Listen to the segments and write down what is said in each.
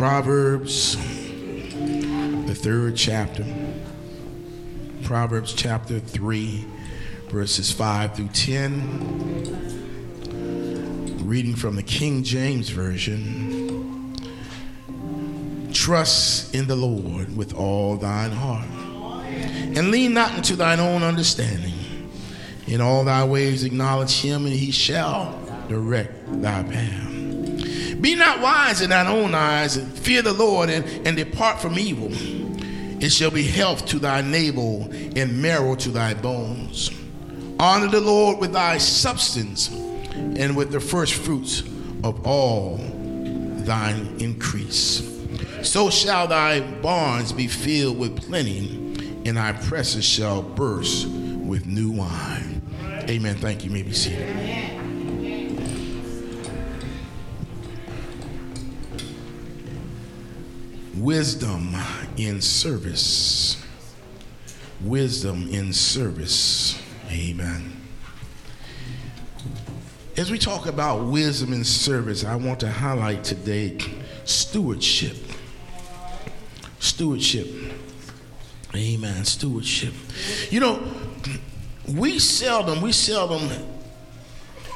Proverbs, the third chapter. Proverbs chapter 3, verses 5 through 10. Reading from the King James Version. Trust in the Lord with all thine heart, and lean not into thine own understanding. In all thy ways acknowledge him, and he shall direct thy path. Be not wise in thine own eyes, and fear the Lord, and, and depart from evil. It shall be health to thy navel, and marrow to thy bones. Honor the Lord with thy substance, and with the first fruits of all thine increase. So shall thy barns be filled with plenty, and thy presses shall burst with new wine. Amen. Thank you. you may be seated. Wisdom in service. Wisdom in service. Amen. As we talk about wisdom in service, I want to highlight today stewardship. Stewardship. Amen. Stewardship. You know, we seldom, we seldom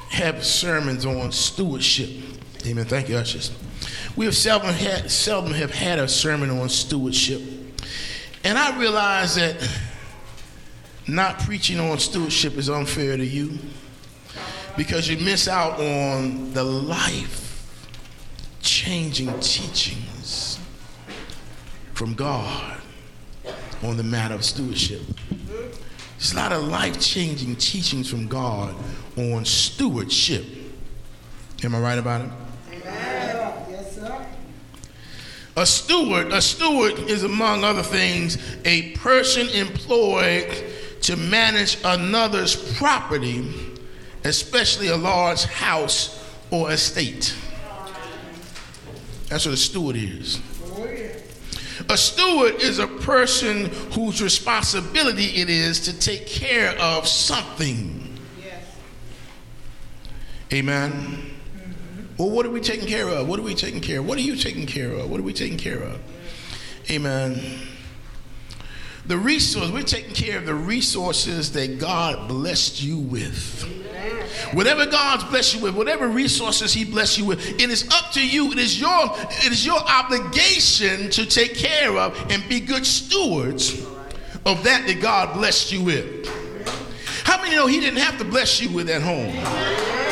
have sermons on stewardship. Amen. Thank you, ushers. We have seldom had, seldom have had a sermon on stewardship. And I realize that not preaching on stewardship is unfair to you because you miss out on the life changing teachings from God on the matter of stewardship. There's a lot of life changing teachings from God on stewardship. Am I right about it? A steward, a steward is among other things a person employed to manage another's property, especially a large house or estate. That's what a steward is. A steward is a person whose responsibility it is to take care of something. Amen. Well, what are we taking care of? What are we taking care of? What are you taking care of? What are we taking care of? Amen. The resource, we're taking care of the resources that God blessed you with. Whatever God's blessed you with, whatever resources He blessed you with, it is up to you. It is your it is your obligation to take care of and be good stewards of that that God blessed you with. How many know He didn't have to bless you with at home?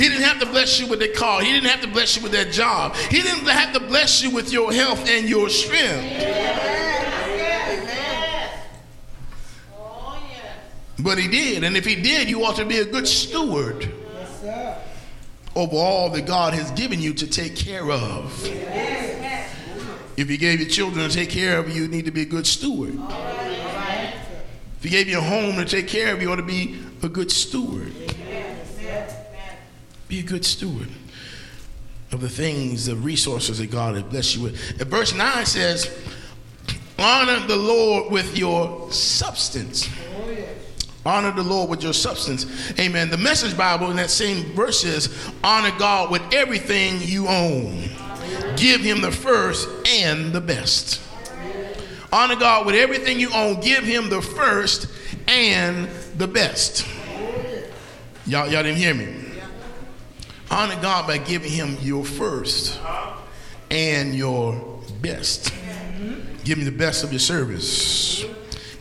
He didn't have to bless you with a car. He didn't have to bless you with that job. He didn't have to bless you with your health and your strength. But he did. And if he did, you ought to be a good steward over all that God has given you to take care of. If he gave your children to take care of you, you need to be a good steward. If he gave you a home to take care of you, you ought to be a good steward. Be a good steward of the things, the resources that God has blessed you with. And verse 9 says, Honor the Lord with your substance. Honor the Lord with your substance. Amen. The message Bible in that same verse says, Honor God with everything you own. Give him the first and the best. Honor God with everything you own. Give him the first and the best. Y'all, y'all didn't hear me. Honor God by giving him your first and your best. Give him the best of your service.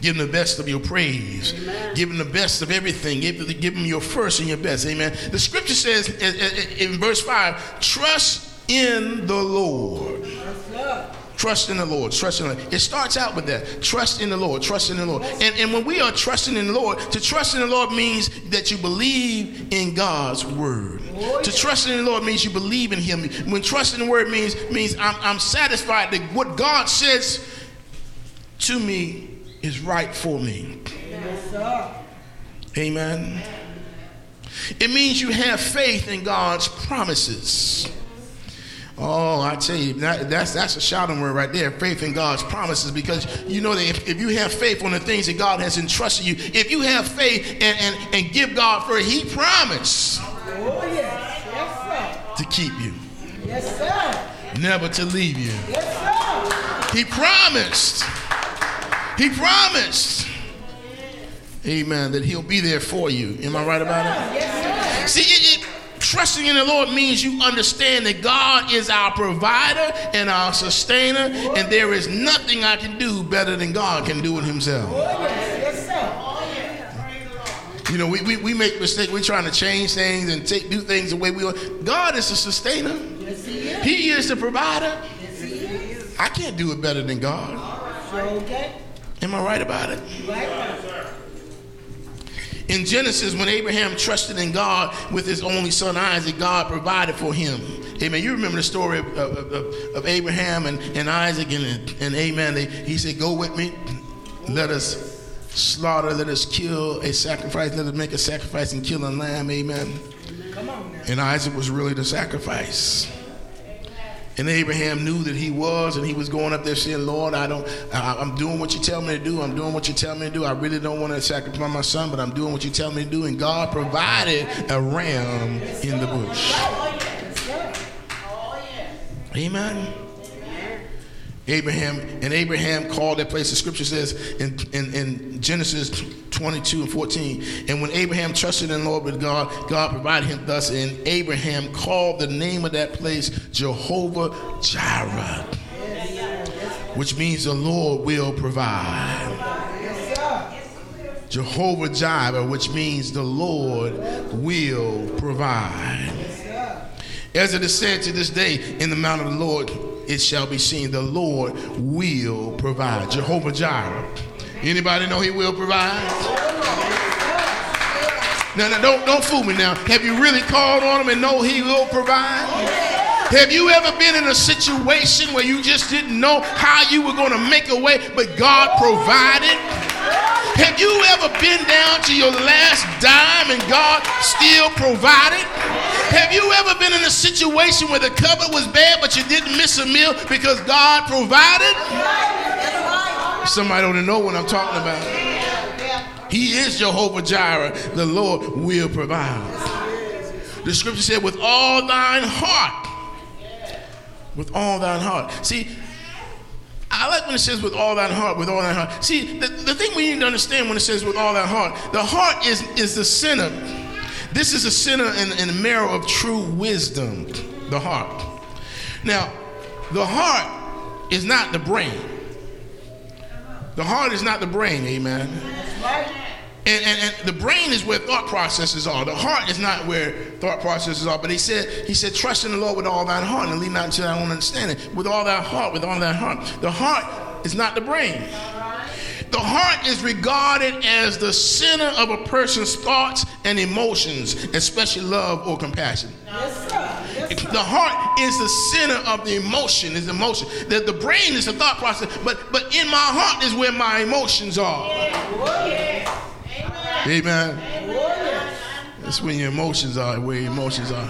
Give him the best of your praise. Amen. Give him the best of everything. Give, give him your first and your best. Amen. The scripture says in, in verse 5 trust in the Lord. Trust in the Lord. Trust in the Lord. It starts out with that. Trust in the Lord. Trust in the Lord. And, and when we are trusting in the Lord, to trust in the Lord means that you believe in God's word. Oh, to trust in the Lord means you believe in Him. When trusting the word means means I'm, I'm satisfied that what God says to me is right for me. Yes, Amen. It means you have faith in God's promises. Oh, I tell you, that, that's that's a shouting word right there. Faith in God's promises, because you know that if, if you have faith on the things that God has entrusted you, if you have faith and and, and give God for He promised oh, yes. Yes, to keep you. Yes, sir. never to leave you. Yes, sir. He promised. He promised. Amen. That he'll be there for you. Am I right about it? Yes. See, it, it, trusting in the Lord means you understand that God is our provider and our sustainer, and there is nothing I can do better than God can do it himself. Oh, oh, you know, we, we, we make mistakes. We're trying to change things and take do things the way we want. God is the sustainer. Yes, he, is. he is the provider. Yes, he is. I can't do it better than God. okay. Am I right about it? Right. In Genesis, when Abraham trusted in God with his only son Isaac, God provided for him. Amen. You remember the story of, of, of, Abraham and, and Isaac, and, and amen. They, he said, Go with me. Let us slaughter, let us kill a sacrifice, let us make a sacrifice and kill a lamb. Amen. Come on now. And Isaac was really the sacrifice. And Abraham knew that he was, and he was going up there saying, Lord, I don't, I, am doing what you tell me to do. I'm doing what you tell me to do. I really don't want to sacrifice my son, but I'm doing what you tell me to do. And God provided a ram in the bush. Amen. Abraham, and Abraham called that place, the scripture says in, in, in, Genesis 22 and 14. And when Abraham trusted in the Lord with God, God provided him thus, and Abraham called the name of that place Jehovah Jireh, which means the Lord will provide. Jehovah Jireh, which means the Lord will provide. As it is said to this day in the mount of the Lord, it shall be seen the Lord will provide. Jehovah Jireh. Anybody know he will provide? Now, now don't, don't fool me now. Have you really called on him and know he will provide? Have you ever been in a situation where you just didn't know how you were going to make a way, but God provided? Have you ever been down to your last dime and God still provided? Have you ever been in a situation where the cupboard was bad but you didn't miss a meal because God provided? Somebody don't know what I'm talking about. He is Jehovah Jireh. The Lord will provide. The scripture said, with all thine heart. With all thine heart. See, I like when it says with all that heart, with all that heart. See, the, the thing we need to understand when it says with all that heart, the heart is, is the center this is a center and, a marrow of true wisdom, the heart. Now, the heart is not the brain. The heart is not the brain, amen. And, and, and, the brain is where thought processes are. The heart is not where thought processes are. But he said, he said, trust in the Lord with all thine heart and lean not into thy own understanding. With all thy heart, with all thy heart. The heart is not the brain. The heart is regarded as the center of a person's thoughts and emotions, especially love or compassion. Yes, yes, the heart is the center of the emotion, is emotion. The, the brain is the thought process, but but in my heart is where my emotions are. Amen. Amen. That's where your emotions are, where your emotions are.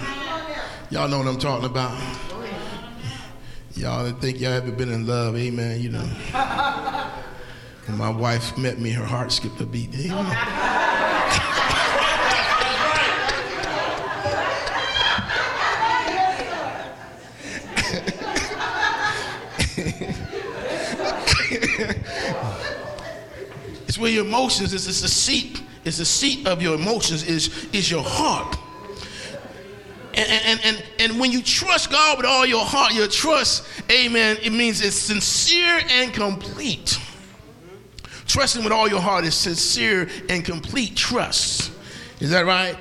Y'all know what I'm talking about. Y'all think y'all ever been in love, amen, you know. When my wife met me, her heart skipped a beat. Amen. it's where your emotions is. It's the seat. It's the seat of your emotions. Is is your heart. And, and, and, and when you trust God with all your heart, your trust, amen, it means it's sincere and complete. Trusting with all your heart is sincere and complete trust. Is that right?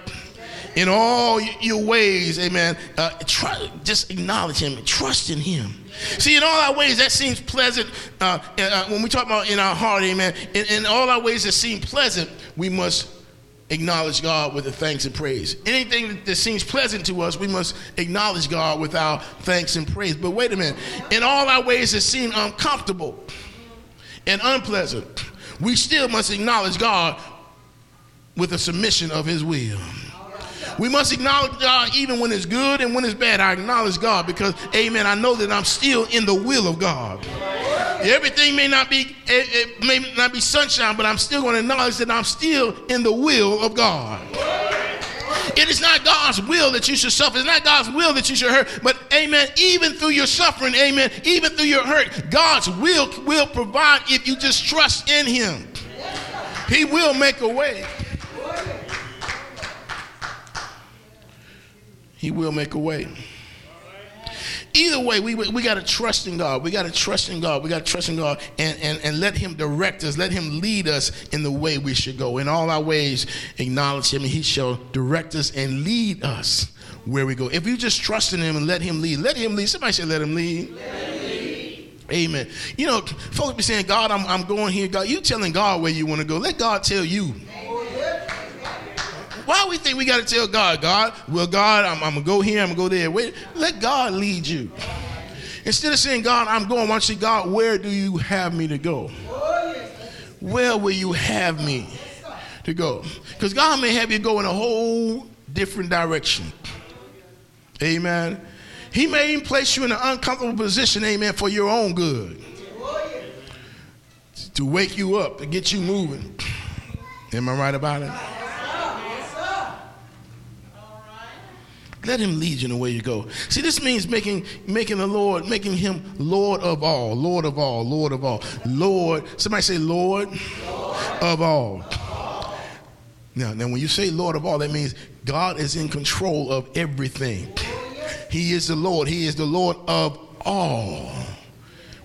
In all your ways, amen. Uh, try, just acknowledge Him, trust in Him. See, in all our ways, that seems pleasant. Uh, uh, when we talk about in our heart, amen, in, in all our ways that seem pleasant, we must acknowledge God with the thanks and praise. Anything that seems pleasant to us, we must acknowledge God with our thanks and praise. But wait a minute, in all our ways that seem uncomfortable and unpleasant, we still must acknowledge God with a submission of his will. We must acknowledge God even when it's good and when it's bad. I acknowledge God because, amen, I know that I'm still in the will of God. Everything may not be it, may not be sunshine, but I'm still going to acknowledge that I'm still in the will of God. It is not God's will that you should suffer. It's not God's will that you should hurt. But amen, even through your suffering, amen, even through your hurt, God's will will provide if you just trust in Him. He will make a way. He will make a way. Either way, we, we got to trust in God. We got to trust in God. We got to trust in God and, and, and let Him direct us. Let Him lead us in the way we should go. In all our ways, acknowledge Him, and He shall direct us and lead us where we go. If you just trust in Him and let Him lead, let Him lead. Somebody say, let Him lead. Let him lead. Amen. You know, folks be saying, God, I'm, I'm going here. God, you telling God where you want to go. Let God tell you. Why we think we got to tell God, God, well, God, I'm, I'm going to go here, I'm going to go there. Wait, let God lead you. Instead of saying, God, I'm going, why don't you say, God, where do you have me to go? Where will you have me to go? Because God may have you go in a whole different direction. Amen. He may even place you in an uncomfortable position, amen, for your own good. To wake you up, to get you moving. Am I right about it? Let him lead you in the way you go. See, this means making making the Lord, making him Lord of all, Lord of all, Lord of all. Lord, somebody say Lord, Lord. of all. Now, now, when you say Lord of all, that means God is in control of everything. He is the Lord. He is the Lord of all.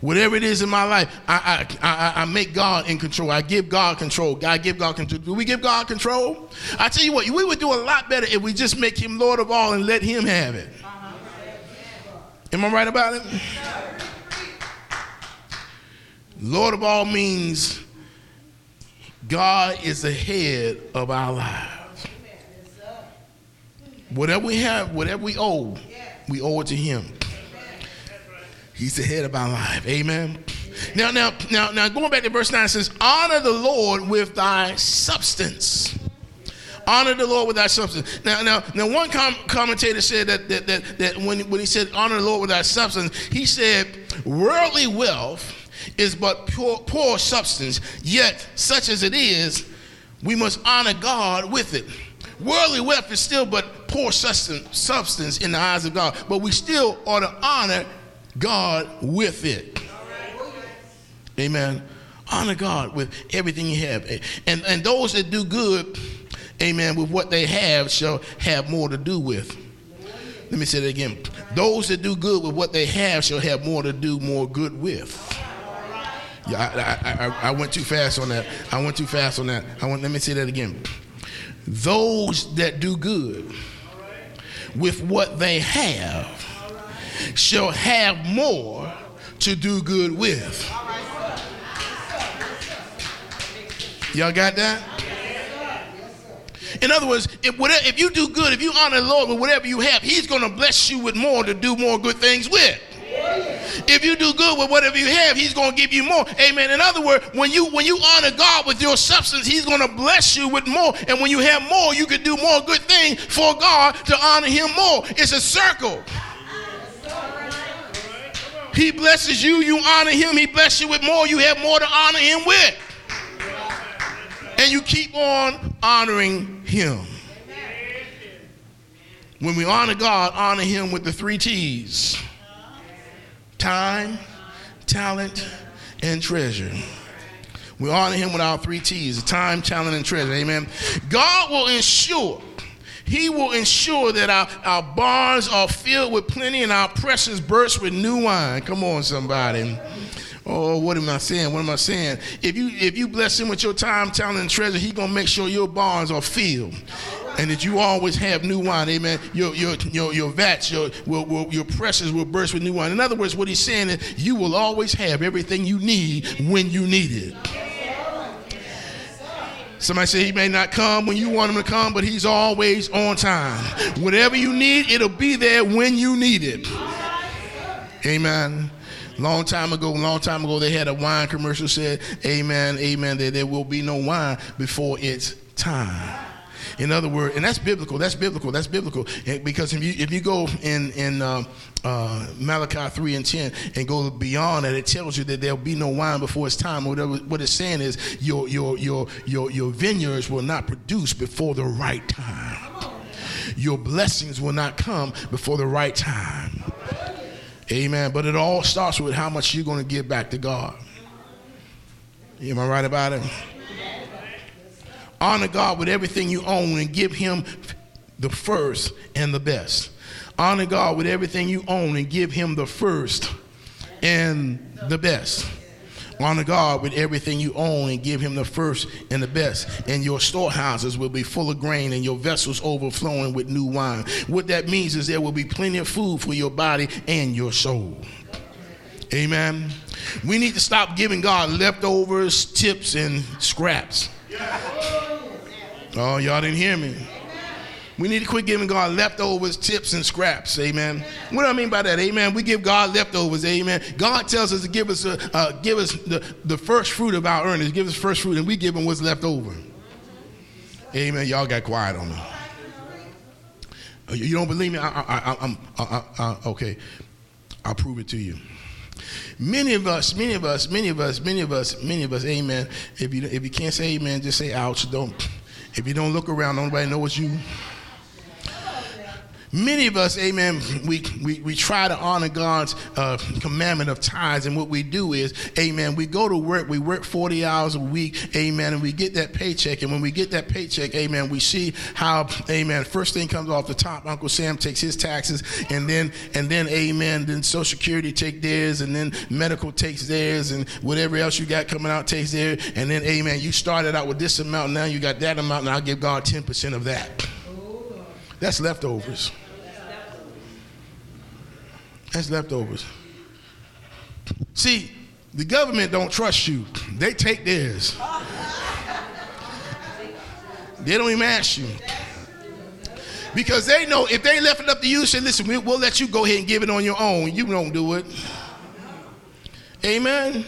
Whatever it is in my life, I, I, I, I, make God in control. I give God control. I give God control. Do we give God control? I tell you what, we would do a lot better if we just make Him Lord of all and let Him have it. Am I right about it? Lord of all means God is the head of our lives. Whatever we have, whatever we owe, we owe it to Him. He's the head of our life. Amen. Now, now, now, now, going back to verse 9 says, Honor the Lord with thy substance. Honor the Lord with thy substance. Now, now, now one com- commentator said that, that, that, that when, when he said, Honor the Lord with thy substance, he said, Worldly wealth is but poor, poor substance, yet, such as it is, we must honor God with it. Worldly wealth is still but poor substance, substance in the eyes of God, but we still ought to honor God with it. Amen. Honor God with everything you have. And, and those that do good, amen, with what they have shall have more to do with. Let me say that again. Those that do good with what they have shall have more to do more good with. Yeah, I, I, I, went too fast on that. I went too fast on that. I want, let me say that again. Those that do good with what they have shall have more to do good with. Y'all got that? In other words, if, whatever, if you do good, if you honor the Lord with whatever you have, He's going to bless you with more to do more good things with. If you do good with whatever you have, He's going to give you more. Amen. In other words, when you when you honor God with your substance, He's going to bless you with more. And when you have more, you can do more good things for God to honor Him more. It's a circle. He blesses you, you honor him, he blesses you with more, you have more to honor him with. And you keep on honoring him. When we honor God, honor him with the three T's time, talent, and treasure. We honor him with our three T's time, talent, and treasure. Amen. God will ensure he will ensure that our, our barns are filled with plenty and our presses burst with new wine. Come on, somebody. Oh, what am I saying? What am I saying? If you if you bless him with your time, talent, and treasure, he's gonna make sure your barns are filled. And that you always have new wine, amen. Your your your, your vats, your will, your presses will burst with new wine. In other words, what he's saying is you will always have everything you need when you need it. Somebody said he may not come when you want him to come, but he's always on time. Whatever you need, it'll be there when you need it. Amen. Long time ago, long time ago, they had a wine commercial said, Amen, amen, that there will be no wine before it's time. In other words, and that's biblical. That's biblical. That's biblical. Because if you if you go in in uh, uh, Malachi three and ten and go beyond that, it tells you that there'll be no wine before it's time. Whatever what it's saying is your your your your your vineyards will not produce before the right time. your blessings will not come before the right time. Amen. But it all starts with how much you're going to give back to God. Am I right about it? Honor God with everything you own and give Him the first and the best. Honor God with everything you own and give Him the first and the best. Honor God with everything you own and give him the first and the best. And your storehouses will be full of grain and your vessels overflowing with new wine. What that means is there will be plenty of food for your body and your soul. Amen. We need to stop giving God leftovers, tips, and scraps. Oh, y'all didn't hear me. We need to quit giving God leftovers, tips, and scraps. Amen. What do I mean by that? Amen. We give God leftovers. Amen. God tells us to give us a, uh, give us the, the first fruit of our earnings. Give us first fruit, and we give him what's left over. Amen. Y'all got quiet on me. You don't believe me? I, am okay. I'll prove it to you. Many of us, many of us, many of us, many of us, many of us, amen. If you, if you can't say amen, just say ouch. Don't, if you don't look around, nobody knows you. Many of us, amen, we, we, we try to honor God's uh, commandment of tithes, and what we do is, amen, we go to work, we work 40 hours a week, amen, and we get that paycheck. And when we get that paycheck, amen, we see how, amen, first thing comes off the top, Uncle Sam takes his taxes, and then, and then, amen, then Social Security take theirs, and then medical takes theirs, and whatever else you got coming out takes theirs, and then, amen, you started out with this amount, now you got that amount, and I'll give God 10% of that. That's leftovers. That's leftovers. See, the government don't trust you. They take theirs. They don't even ask you. Because they know if they left it up to you, say, listen, we'll let you go ahead and give it on your own. You don't do it. Amen.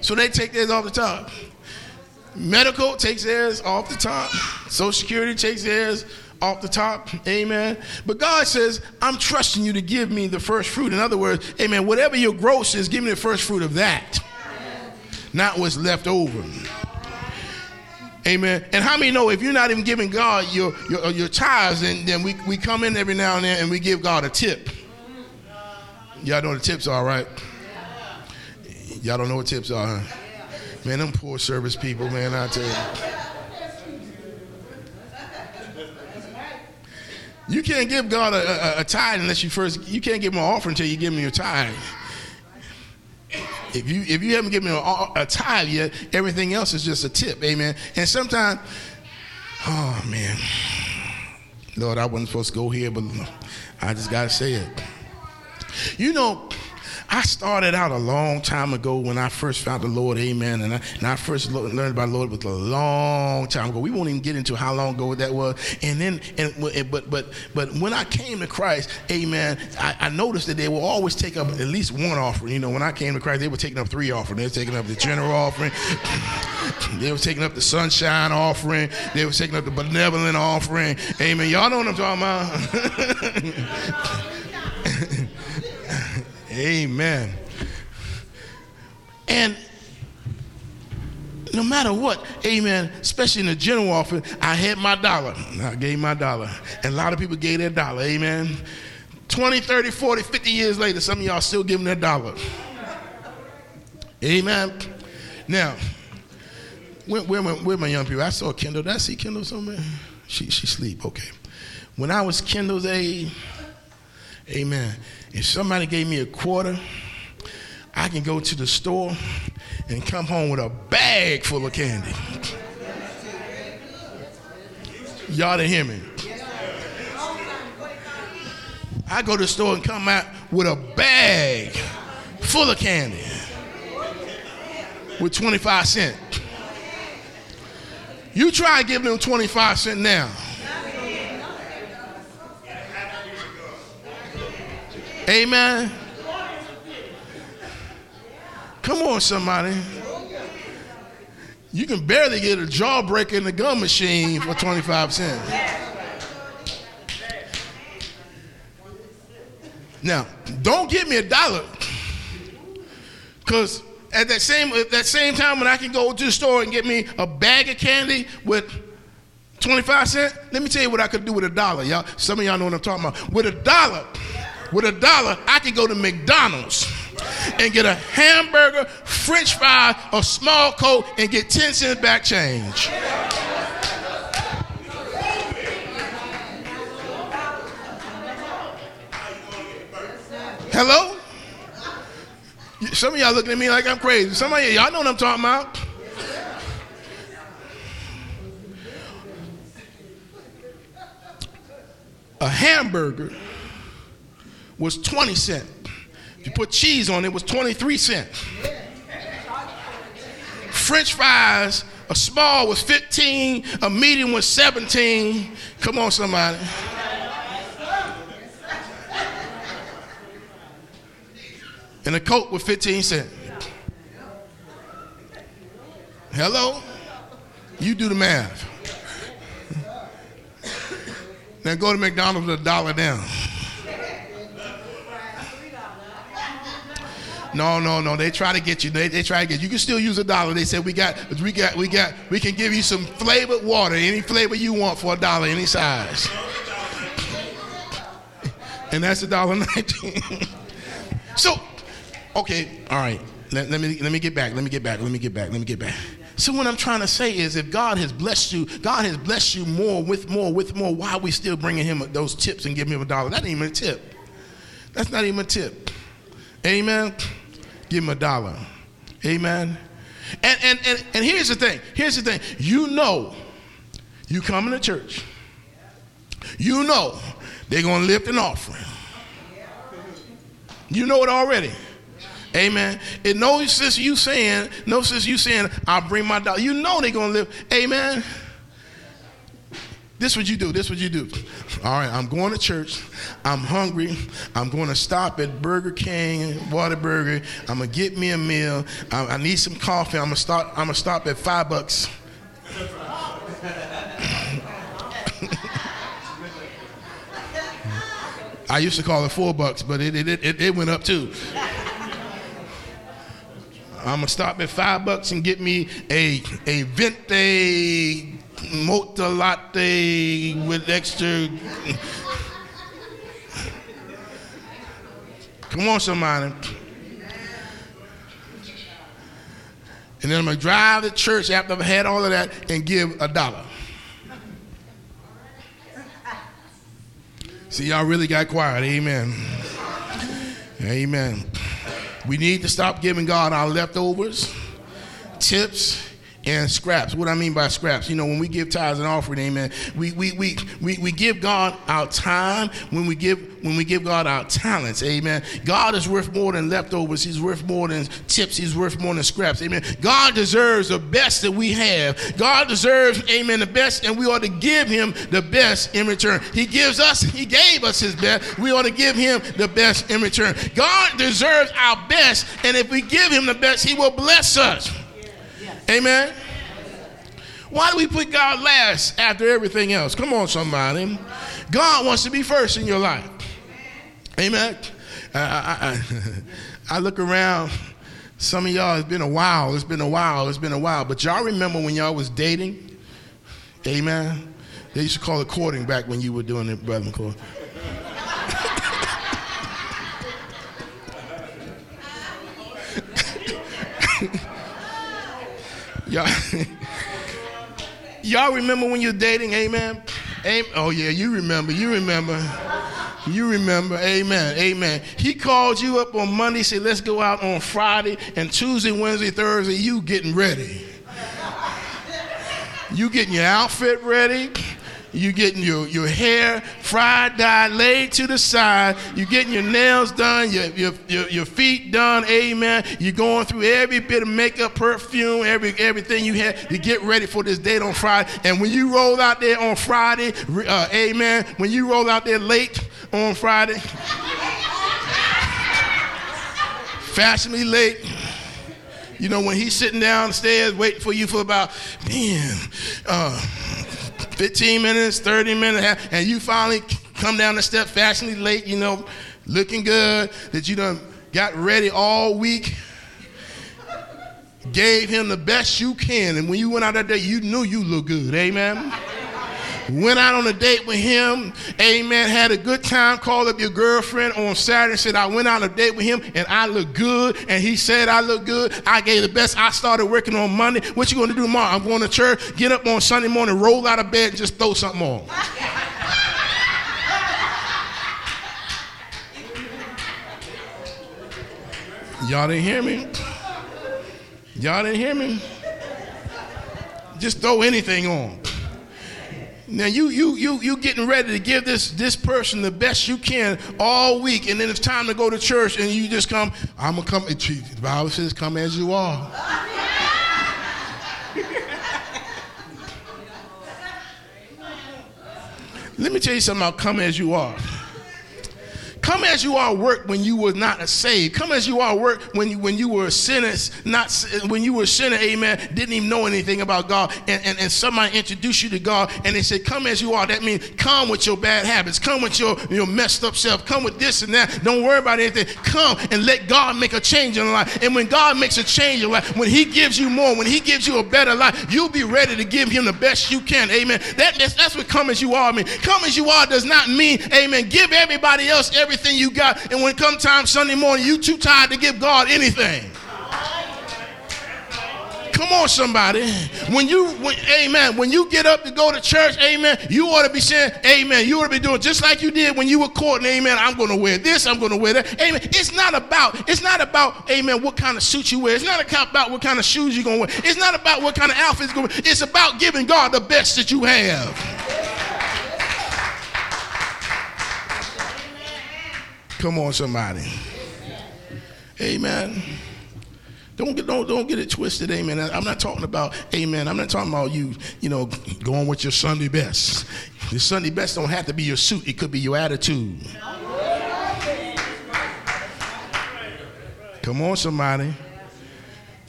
So they take theirs off the top. Medical takes theirs off the top. Social Security takes theirs off the top. Amen. But God says, I'm trusting you to give me the first fruit. In other words, amen, whatever your gross is, give me the first fruit of that, not what's left over. Amen. And how many know if you're not even giving God your, your, uh, your tithes, then, then we, we come in every now and then and we give God a tip. Y'all know what the tips are, right? Y'all don't know what tips are, huh? Man, them poor service people, man, I tell you. You can't give God a, a, a tithe unless you first, you can't give him an offering until you give him your tithe. If you if you haven't given him a, a tithe yet, everything else is just a tip. Amen. And sometimes, oh man, Lord, I wasn't supposed to go here, but I just gotta say it. You know, I started out a long time ago when I first found the Lord, amen. And I, and I first learned about the Lord was a long time ago. We won't even get into how long ago that was. And then, and but but but when I came to Christ, amen, I, I noticed that they will always take up at least one offering. You know, when I came to Christ, they were taking up three offerings. They were taking up the general offering, they were taking up the sunshine offering, they were taking up the benevolent offering. Amen. Y'all know what I'm talking about. Amen. And no matter what, amen, especially in the general offering, I had my dollar. I gave my dollar. And a lot of people gave their dollar, amen. 20, 30, 40, 50 years later, some of y'all still giving their dollar. Amen. Now, where, where, where my young people? I saw Kendall. Did I see Kendall somewhere? She, she sleep, okay. When I was Kendall's age, amen, if somebody gave me a quarter, I can go to the store and come home with a bag full of candy. Y'all didn't hear me. I go to the store and come out with a bag full of candy with 25 cents. You try giving them 25 cents now. Amen. Come on, somebody. You can barely get a jawbreaker in the gum machine for 25 cents. Now, don't give me a dollar. Because at that same, at that same time when I can go to the store and get me a bag of candy with 25 cents? Let me tell you what I could do with a dollar, y'all. Some of y'all know what I'm talking about. With a dollar, with a dollar, I can go to McDonald's and get a hamburger, french fry, a small coke, and get 10 cents back change. Hello? Some of y'all looking at me like I'm crazy. Some of y'all know what I'm talking about. A hamburger was 20 cents. If you put cheese on it, it was 23 cents. French fries, a small was 15, a medium was 17. Come on, somebody. And a Coke was 15 cents. Hello? You do the math. Now go to McDonald's with a dollar down. No, no, no. They try to get you. They, they try to get you. You can still use a dollar. They said we got, we got, we got, we can give you some flavored water, any flavor you want for a dollar, any size. And that's a dollar nineteen. so, okay, all right. Let, let me let me get back. Let me get back. Let me get back. Let me get back. So what I'm trying to say is, if God has blessed you, God has blessed you more with more with more. Why are we still bringing Him those tips and giving Him a dollar? That ain't even a tip. That's not even a tip. Amen give him a dollar. Amen. And, and, and, and here's the thing. Here's the thing. You know, you come to church. You know they're going to lift an offering. You know it already. Amen. It no sense you saying, no sense you saying, I'll bring my dollar. You know they're to lift. Amen. This what you do. This what you do. All right, I'm going to church. I'm hungry. I'm going to stop at Burger King, Whataburger. I'm gonna get me a meal. I, I need some coffee. I'm gonna start. I'm gonna stop at five bucks. I used to call it four bucks, but it, it, it, it went up too. I'm gonna stop at five bucks and get me a a venti mocha latte with extra. Come on, somebody. And then I'm gonna drive to church after I've had all of that and give a dollar. See, y'all really got quiet. Amen. Amen. We need to stop giving God our leftovers, tips, and scraps. What I mean by scraps, you know, when we give tithes and offering, amen, we, we, we, we, we give God our time when we give when we give God our talents, amen. God is worth more than leftovers, He's worth more than tips, He's worth more than scraps, amen. God deserves the best that we have. God deserves, amen, the best, and we ought to give Him the best in return. He gives us, He gave us His best. We ought to give Him the best in return. God deserves our best, and if we give Him the best, He will bless us. Amen. Why do we put God last after everything else? Come on, somebody. God wants to be first in your life. Amen. I, I, I, look around. Some of y'all, it's been a while. It's been a while. It's been a while. But y'all remember when y'all was dating? Amen. They used to call it courting back when you were doing it, Brother McCoy. Y'all, y'all remember when you're dating, amen? amen? Oh, yeah, you remember. You remember. You remember. Amen. Amen. He called you up on Monday, said, let's go out on Friday, and Tuesday, Wednesday, Thursday, you getting ready. You getting your outfit ready you getting your, your hair fried, dyed, laid to the side. You're getting your nails done, your, your, your, your feet done. Amen. You're going through every bit of makeup, perfume, every everything you have to get ready for this date on Friday. And when you roll out there on Friday, uh, amen. When you roll out there late on Friday, fashionably late. You know, when he's sitting downstairs waiting for you for about, man, uh, 15 minutes, 30 minutes, and you finally come down the steps fashionably late, you know, looking good, that you done got ready all week, gave him the best you can, and when you went out that day, you knew you looked good, amen? Went out on a date with him. Amen. Had a good time. Called up your girlfriend on Saturday. Said, I went out on a date with him and I look good. And he said, I look good. I gave the best. I started working on Monday. What you to do tomorrow? I'm going to church. Get up on Sunday morning, roll out of bed, and just throw something on. Y'all didn't hear me? Y'all didn't hear me? Just throw anything on. Now you you you you getting ready to give this this person the best you can all week, and then it's time to go to church, and you just come. I'm gonna come. The Bible says, "Come as you are." Let me tell you something about come as you are. Come as you are work when you were not a saved. Come as you are work when you, when you were a sinner, not when you were a sinner, amen, didn't even know anything about God. And, and, and somebody introduced you to God and they said, Come as you are. That means come with your bad habits. Come with your, your messed up self. Come with this and that. Don't worry about anything. Come and let God make a change in your life. And when God makes a change in your life, when He gives you more, when He gives you a better life, you'll be ready to give Him the best you can. Amen. That, that's, that's what come as you are I mean. Come as you are does not mean, amen, give everybody else everything everything you got, and when come time Sunday morning, you too tired to give God anything. Come on, somebody. When you, when, amen, when you get up to go to church, amen, you ought to be saying, amen. You ought to be doing just like you did when you were courting, amen. I'm going to wear this, I'm going to wear that, amen. It's not about, it's not about, amen, what kind of suit you wear. It's not about what kind of shoes you're going to wear. It's not about what kind of outfits you're going to wear. It's about giving God the best that you have. Come on, somebody. Amen. Don't get don't don't get it twisted, amen. I'm not talking about, amen. I'm not talking about you, you know, going with your Sunday best. The Sunday best don't have to be your suit, it could be your attitude. Come on, somebody.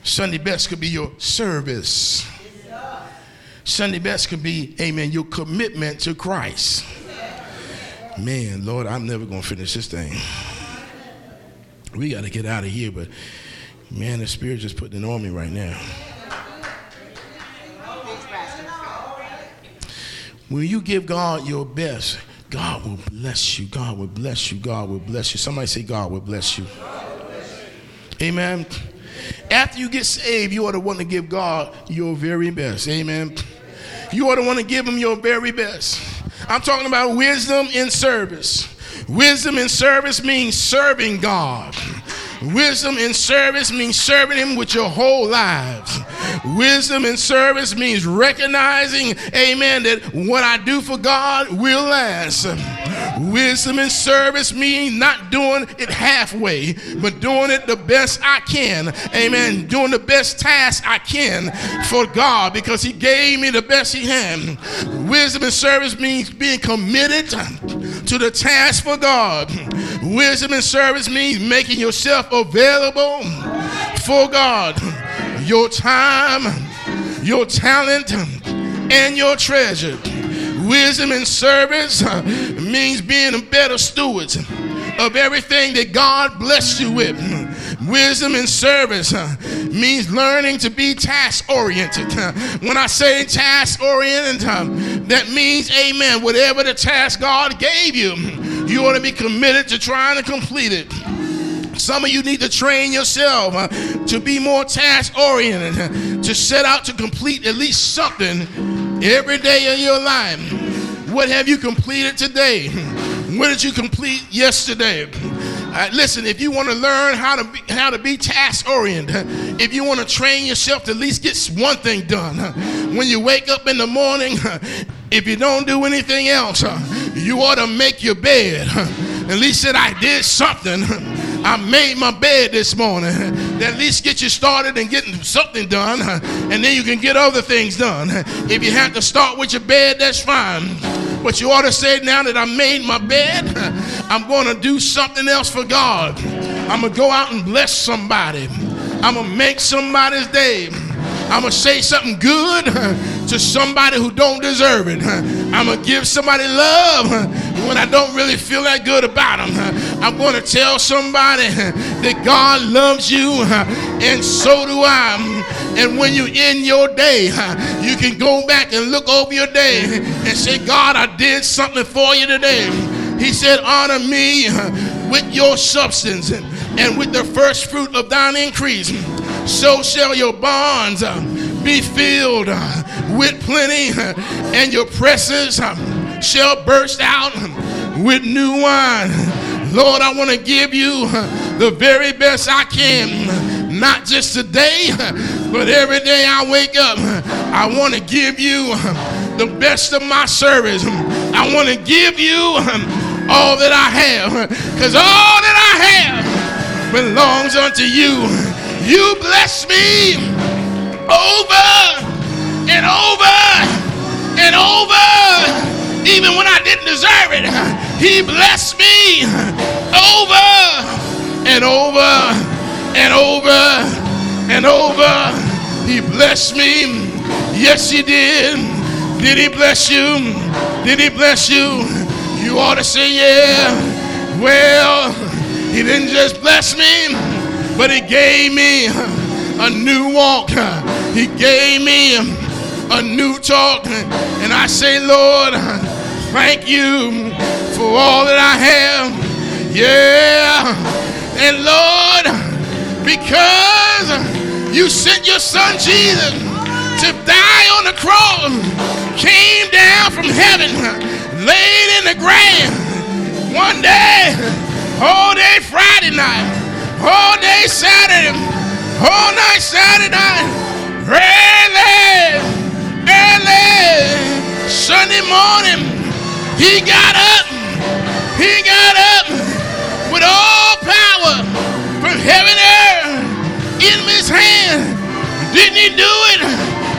Sunday best could be your service. Sunday best could be, amen, your commitment to Christ. Man, Lord, I'm never going to finish this thing. We got to get out of here, but man, the Spirit just putting it on me right now. When you give God your best, God will bless you. God will bless you. God will bless you. Somebody say, God will bless you. Amen. After you get saved, you ought to want to give God your very best. Amen. You ought to want to give Him your very best. I'm talking about wisdom in service. Wisdom in service means serving God. Wisdom in service means serving Him with your whole lives. Wisdom in service means recognizing, amen, that what I do for God will last. Wisdom in service means not doing it halfway, but doing it the best I can. Amen. Doing the best task I can for God because He gave me the best He had. Wisdom in service means being committed to the task for God. Wisdom in service means making yourself available for God. Your time, your talent, and your treasure. Wisdom and service means being a better steward of everything that God blessed you with. Wisdom and service means learning to be task oriented. When I say task oriented, that means, amen, whatever the task God gave you, you ought to be committed to trying to complete it. Some of you need to train yourself uh, to be more task oriented, uh, to set out to complete at least something every day of your life. What have you completed today? What did you complete yesterday? Uh, listen, if you want to learn how to be, how to be task oriented, if you want to train yourself to at least get one thing done, when you wake up in the morning, if you don't do anything else, you ought to make your bed. At least said I did something. I made my bed this morning. That at least get you started and getting something done, and then you can get other things done. If you have to start with your bed, that's fine. But you ought to say, now that I made my bed, I'm going to do something else for God. I'm going to go out and bless somebody. I'm going to make somebody's day. I'm going to say something good to somebody who don't deserve it. I'm going to give somebody love when I don't really feel that good about them. I'm going to tell somebody that God loves you, and so do I. Hmm. And when you end your day, you can go back and look over your day and say, God, I did something for you today. He said, Honor me with your substance and with the first fruit of thine increase. So shall your bonds uh, be filled uh, with plenty, and your presses um, shall burst out um, with new wine. Lord, I want to give you uh, the very best I can, not just today, but every day I wake up. I want to give you um, the best of my service. I want to give you all that I have, because all that I have belongs unto you. You bless me over and over and over, even when I didn't deserve it. He blessed me over and over and over and over. He blessed me. Yes, He did. Did He bless you? Did He bless you? You ought to say, Yeah. Well, He didn't just bless me, but He gave me a new walk. He gave me a new talk. And I say, Lord, thank you for all that I have. Yeah. And Lord, because you sent your son Jesus to die on the cross, came down from heaven, laid in the grave one day, all day Friday night, all day Saturday, all night Saturday night, early early Sunday morning, he got up. He got up with all power from heaven and earth in his hand. Didn't he do it?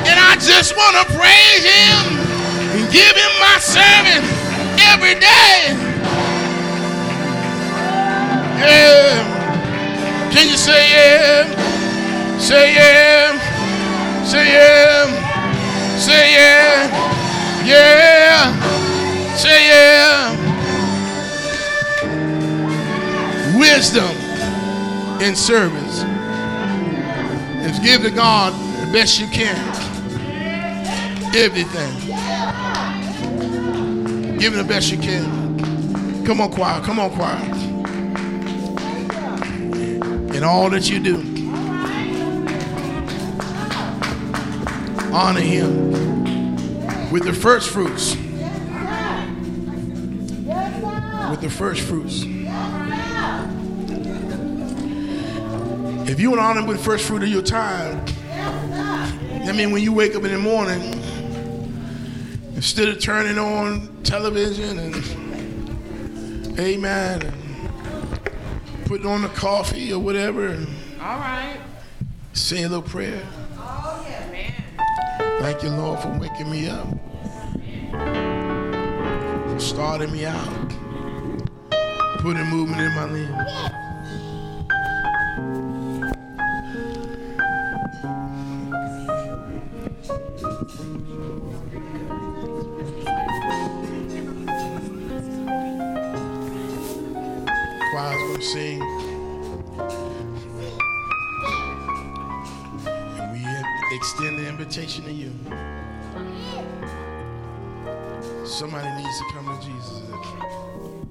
And I just want to praise him and give him my service every day. Yeah. Can you say yeah? Say yeah. Say yeah. Say yeah. Yeah. Say yeah. Wisdom in service is give to God the best you can. Everything. Give him the best you can. Come on, choir. Come on, choir. In all that you do. Honor him with the first fruits. With the first fruits. If you want to honor him with the first fruit of your time, I mean, when you wake up in the morning, instead of turning on television and amen, and putting on the coffee or whatever, all right, say a little prayer. Thank you, Lord, for waking me up, for starting me out, putting movement in my limbs. Choir's extend invitation to you. Somebody needs to come to Jesus.